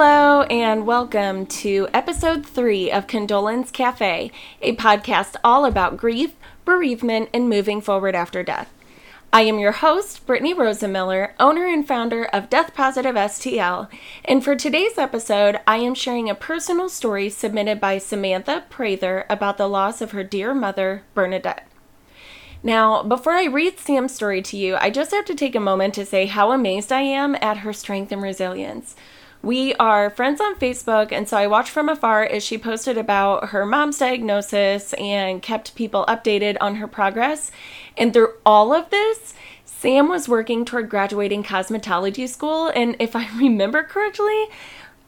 Hello, and welcome to episode three of Condolence Cafe, a podcast all about grief, bereavement, and moving forward after death. I am your host, Brittany Rosenmiller, owner and founder of Death Positive STL, and for today's episode, I am sharing a personal story submitted by Samantha Prather about the loss of her dear mother, Bernadette. Now, before I read Sam's story to you, I just have to take a moment to say how amazed I am at her strength and resilience. We are friends on Facebook, and so I watched from afar as she posted about her mom's diagnosis and kept people updated on her progress. And through all of this, Sam was working toward graduating cosmetology school, and if I remember correctly,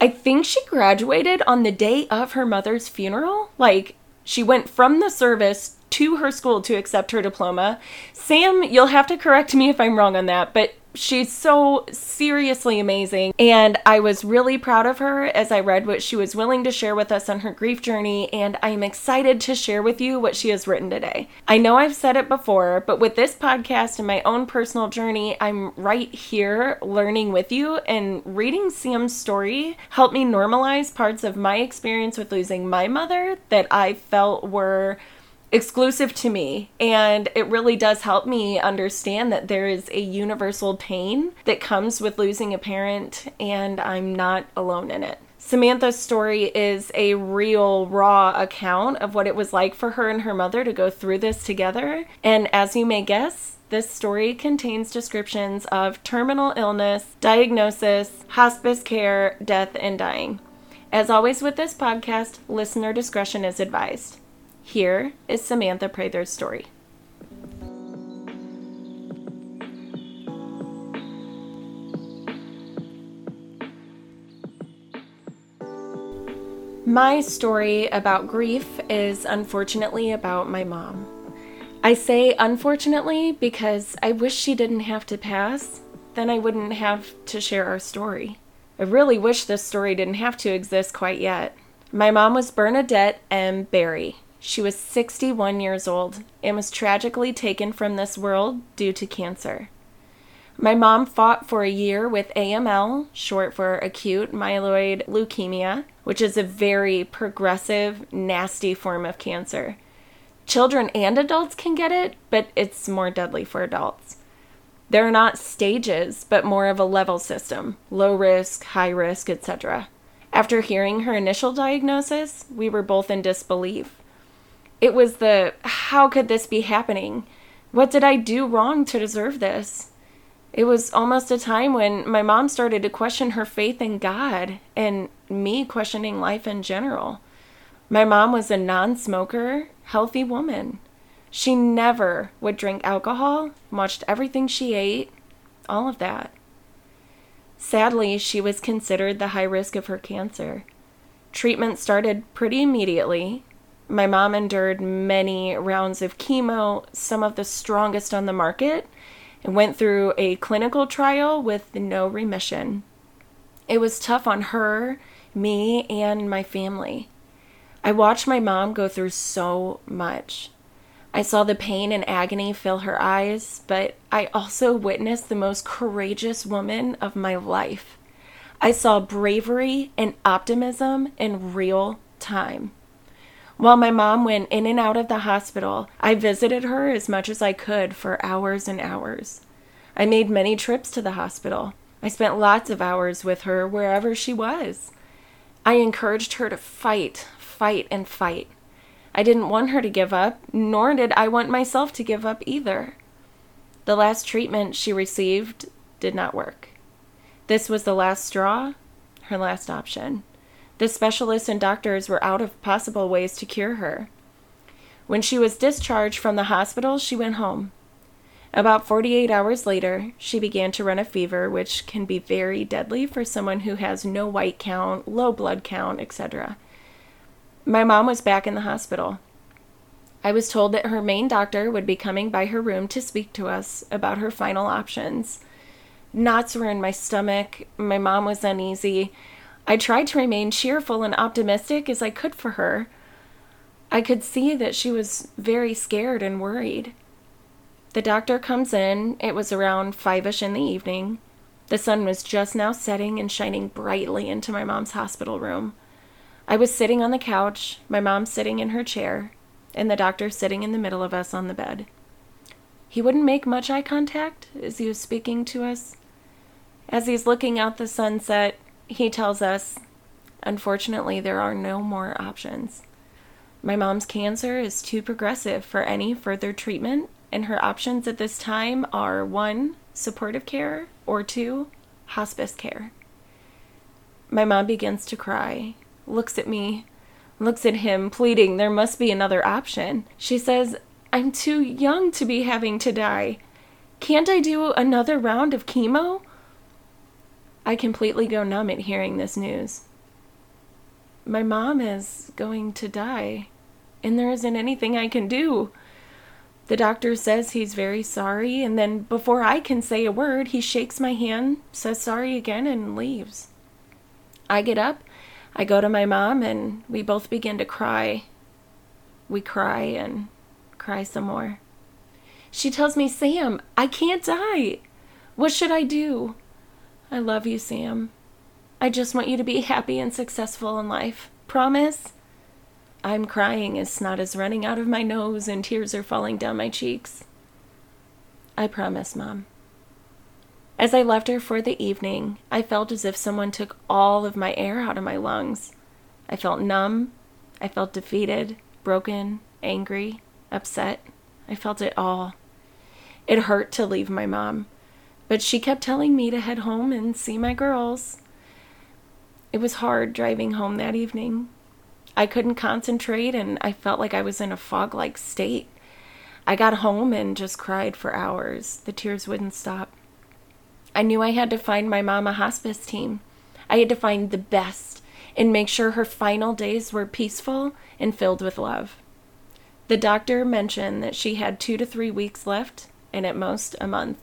I think she graduated on the day of her mother's funeral. Like, she went from the service to her school to accept her diploma. Sam, you'll have to correct me if I'm wrong on that, but she's so seriously amazing. And I was really proud of her as I read what she was willing to share with us on her grief journey. And I am excited to share with you what she has written today. I know I've said it before, but with this podcast and my own personal journey, I'm right here learning with you. And reading Sam's story helped me normalize parts of my experience with losing my mother that I felt were exclusive to me. And it really does help me understand that there is a universal pain that comes with losing a parent, and I'm not alone in it. Samantha's story is a real, raw account of what it was like for her and her mother to go through this together. And as you may guess, this story contains descriptions of terminal illness, diagnosis, hospice care, death, and dying. As always with this podcast, listener discretion is advised. Here is Samantha Prather's story. My story about grief is unfortunately about my mom. I say unfortunately because I wish she didn't have to pass, then I wouldn't have to share our story. I really wish this story didn't have to exist quite yet. My mom was Bernadette M. Berry. She was 61 years old and was tragically taken from this world due to cancer. My mom fought for a year with AML, short for acute myeloid leukemia, which is a very progressive, nasty form of cancer. Children and adults can get it, but it's more deadly for adults. There are not stages, but more of a level system low risk, high risk, etc. After hearing her initial diagnosis, we were both in disbelief it was the how could this be happening? What did I do wrong to deserve this? It was almost a time when my mom started to question her faith in God and me questioning life in general. My mom was a non smoker, healthy woman. She never would drink alcohol, watched everything she ate, all of that. Sadly, she was considered the high risk of her cancer. Treatment started pretty immediately, my mom endured many rounds of chemo, some of the strongest on the market, and went through a clinical trial with no remission. It was tough on her, me, and my family. I watched my mom go through so much. I saw the pain and agony fill her eyes, but I also witnessed the most courageous woman of my life. I saw bravery and optimism in real time. While my mom went in and out of the hospital, I visited her as much as I could for hours and hours. I made many trips to the hospital. I spent lots of hours with her wherever she was. I encouraged her to fight, fight, and fight. I didn't want her to give up, nor did I want myself to give up either. The last treatment she received did not work. This was the last straw, her last option. The specialists and doctors were out of possible ways to cure her. When she was discharged from the hospital, she went home. About 48 hours later, she began to run a fever, which can be very deadly for someone who has no white count, low blood count, etc. My mom was back in the hospital. I was told that her main doctor would be coming by her room to speak to us about her final options. Knots were in my stomach. My mom was uneasy. I tried to remain cheerful and optimistic as I could for her. I could see that she was very scared and worried. The doctor comes in, it was around five ish in the evening, The sun was just now setting and shining brightly into my mom's hospital room. I was sitting on the couch, my mom sitting in her chair, and the doctor sitting in the middle of us on the bed. He wouldn't make much eye contact as he was speaking to us. As he's looking out the sunset, he tells us, Unfortunately, there are no more options. My mom's cancer is too progressive for any further treatment, and her options at this time are one, supportive care, or two, hospice care. My mom begins to cry, looks at me, looks at him, pleading there must be another option. She says, I'm too young to be having to die. Can't I do another round of chemo? I completely go numb at hearing this news. My mom is going to die, and there isn't anything I can do. The doctor says he's very sorry, and then before I can say a word, he shakes my hand, says sorry again, and leaves. I get up, I go to my mom, and we both begin to cry. We cry and cry some more. She tells me, Sam, I can't die. What should I do? I love you, Sam. I just want you to be happy and successful in life. Promise? I'm crying as snot is running out of my nose and tears are falling down my cheeks. I promise, Mom. As I left her for the evening, I felt as if someone took all of my air out of my lungs. I felt numb. I felt defeated, broken, angry, upset. I felt it all. It hurt to leave my mom. But she kept telling me to head home and see my girls. It was hard driving home that evening. I couldn't concentrate and I felt like I was in a fog like state. I got home and just cried for hours. The tears wouldn't stop. I knew I had to find my mom a hospice team. I had to find the best and make sure her final days were peaceful and filled with love. The doctor mentioned that she had two to three weeks left and at most a month.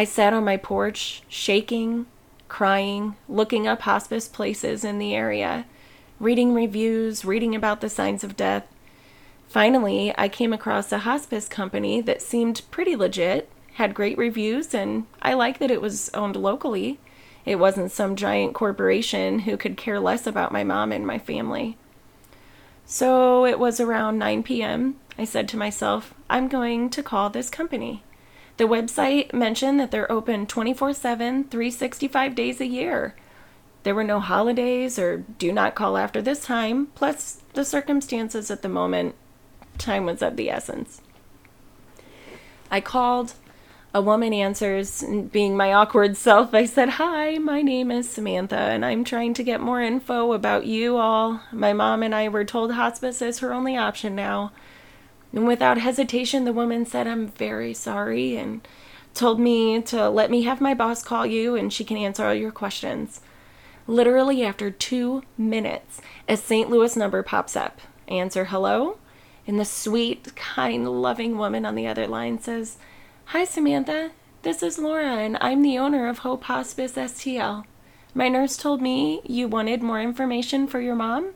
I sat on my porch, shaking, crying, looking up hospice places in the area, reading reviews, reading about the signs of death. Finally, I came across a hospice company that seemed pretty legit, had great reviews, and I liked that it was owned locally. It wasn't some giant corporation who could care less about my mom and my family. So it was around 9 p.m. I said to myself, I'm going to call this company. The website mentioned that they're open 24 7, 365 days a year. There were no holidays or do not call after this time, plus the circumstances at the moment, time was of the essence. I called. A woman answers, being my awkward self, I said, Hi, my name is Samantha, and I'm trying to get more info about you all. My mom and I were told hospice is her only option now. And without hesitation, the woman said, I'm very sorry, and told me to let me have my boss call you and she can answer all your questions. Literally, after two minutes, a St. Louis number pops up. I answer hello, and the sweet, kind, loving woman on the other line says, Hi, Samantha. This is Laura, and I'm the owner of Hope Hospice STL. My nurse told me you wanted more information for your mom.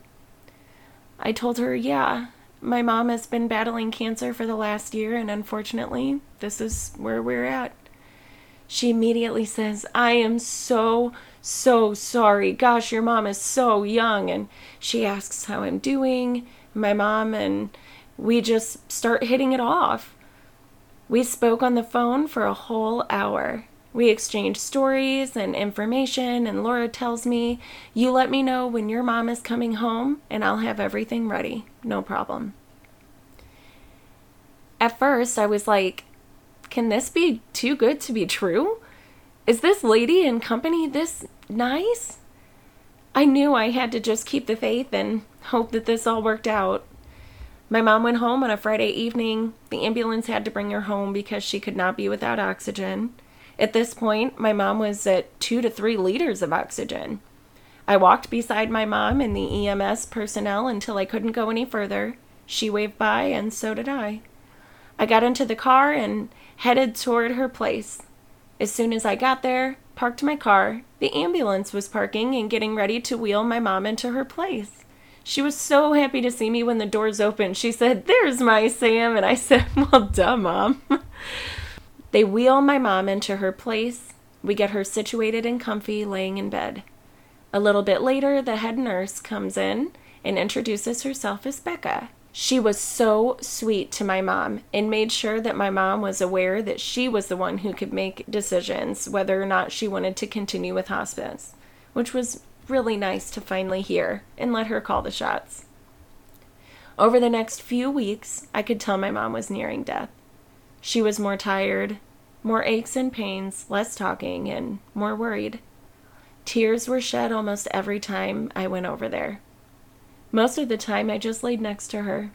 I told her, yeah, my mom has been battling cancer for the last year, and unfortunately, this is where we're at. She immediately says, I am so, so sorry. Gosh, your mom is so young. And she asks how I'm doing, my mom, and we just start hitting it off. We spoke on the phone for a whole hour. We exchange stories and information, and Laura tells me, You let me know when your mom is coming home, and I'll have everything ready. No problem. At first, I was like, Can this be too good to be true? Is this lady and company this nice? I knew I had to just keep the faith and hope that this all worked out. My mom went home on a Friday evening. The ambulance had to bring her home because she could not be without oxygen. At this point, my mom was at two to three liters of oxygen. I walked beside my mom and the EMS personnel until I couldn't go any further. She waved by, and so did I. I got into the car and headed toward her place. As soon as I got there, parked my car, the ambulance was parking and getting ready to wheel my mom into her place. She was so happy to see me when the doors opened. She said, There's my Sam. And I said, Well, duh, mom. They wheel my mom into her place. We get her situated and comfy, laying in bed. A little bit later, the head nurse comes in and introduces herself as Becca. She was so sweet to my mom and made sure that my mom was aware that she was the one who could make decisions whether or not she wanted to continue with hospice, which was really nice to finally hear and let her call the shots. Over the next few weeks, I could tell my mom was nearing death. She was more tired, more aches and pains, less talking, and more worried. Tears were shed almost every time I went over there. Most of the time, I just laid next to her,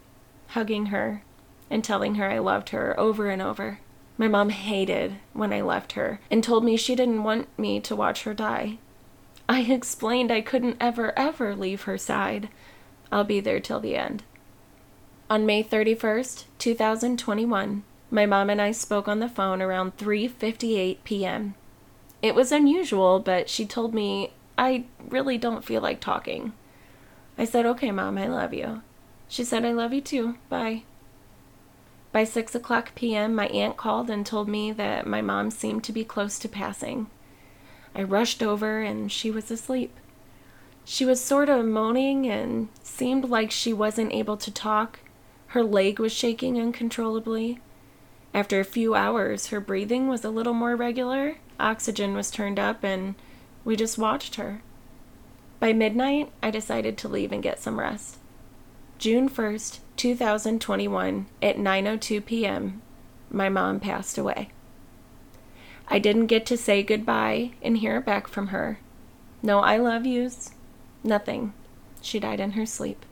hugging her and telling her I loved her over and over. My mom hated when I left her and told me she didn't want me to watch her die. I explained I couldn't ever, ever leave her side. I'll be there till the end. On May 31st, 2021, my mom and I spoke on the phone around 3:58 p.m. It was unusual, but she told me I really don't feel like talking. I said, Okay, Mom, I love you. She said, I love you too. Bye. By 6 o'clock p.m., my aunt called and told me that my mom seemed to be close to passing. I rushed over and she was asleep. She was sort of moaning and seemed like she wasn't able to talk. Her leg was shaking uncontrollably. After a few hours, her breathing was a little more regular, oxygen was turned up, and we just watched her. By midnight, I decided to leave and get some rest. June 1st, 2021, at 9:02 p.m., my mom passed away. I didn't get to say goodbye and hear back from her. No I love yous, nothing. She died in her sleep.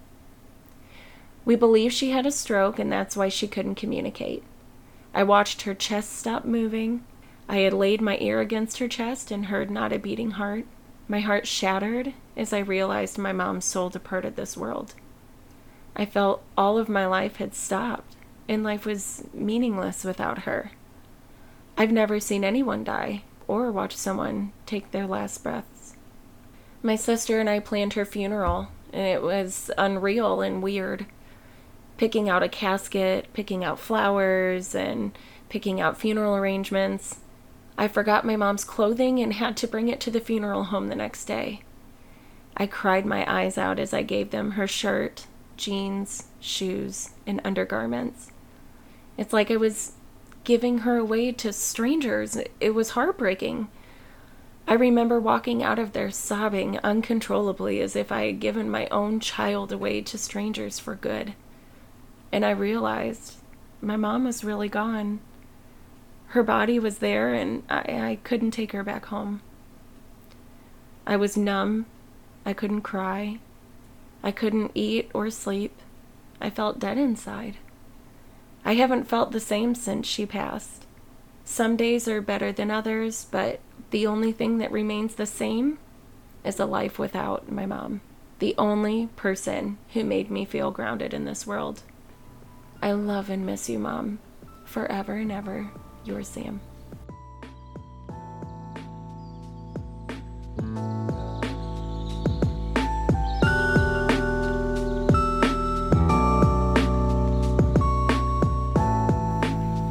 We believe she had a stroke and that's why she couldn't communicate. I watched her chest stop moving. I had laid my ear against her chest and heard not a beating heart. My heart shattered as I realized my mom's soul departed this world. I felt all of my life had stopped, and life was meaningless without her. I've never seen anyone die or watch someone take their last breaths. My sister and I planned her funeral, and it was unreal and weird. Picking out a casket, picking out flowers, and picking out funeral arrangements. I forgot my mom's clothing and had to bring it to the funeral home the next day. I cried my eyes out as I gave them her shirt, jeans, shoes, and undergarments. It's like I was giving her away to strangers. It was heartbreaking. I remember walking out of there sobbing uncontrollably as if I had given my own child away to strangers for good. And I realized my mom was really gone her body was there and I, I couldn't take her back home. I was numb. I couldn't cry. I couldn't eat or sleep. I felt dead inside. I haven't felt the same since she passed. Some days are better than others, but the only thing that remains the same is a life without my mom. The only person who made me feel grounded in this world. I love and miss you, Mom, forever and ever. your Sam.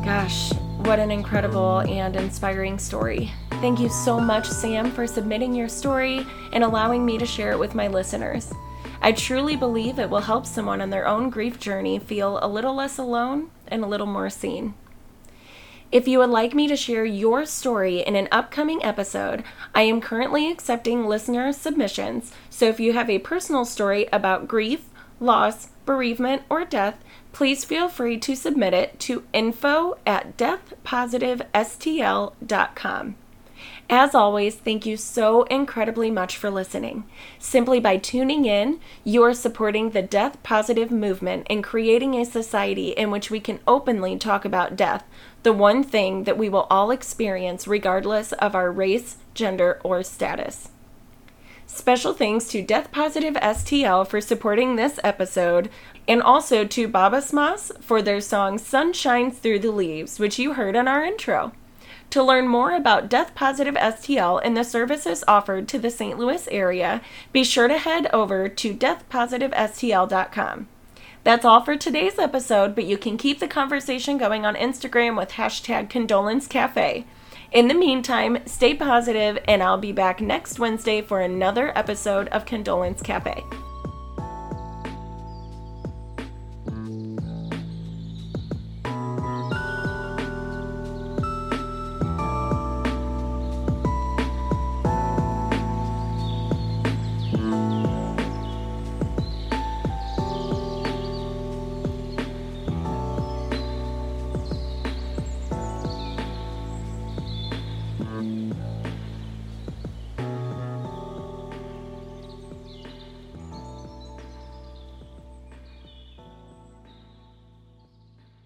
Gosh, what an incredible and inspiring story. Thank you so much, Sam, for submitting your story and allowing me to share it with my listeners. I truly believe it will help someone on their own grief journey feel a little less alone and a little more seen. If you would like me to share your story in an upcoming episode, I am currently accepting listener submissions. So if you have a personal story about grief, loss, bereavement, or death, please feel free to submit it to info at deathpositivestl.com. As always, thank you so incredibly much for listening. Simply by tuning in, you are supporting the death positive movement and creating a society in which we can openly talk about death, the one thing that we will all experience regardless of our race, gender, or status. Special thanks to Death Positive STL for supporting this episode, and also to Babasmas for their song Sun Shines Through the Leaves, which you heard in our intro. To learn more about Death Positive STL and the services offered to the St. Louis area, be sure to head over to deathpositivestl.com. That's all for today's episode, but you can keep the conversation going on Instagram with hashtag condolence cafe. In the meantime, stay positive, and I'll be back next Wednesday for another episode of Condolence Cafe.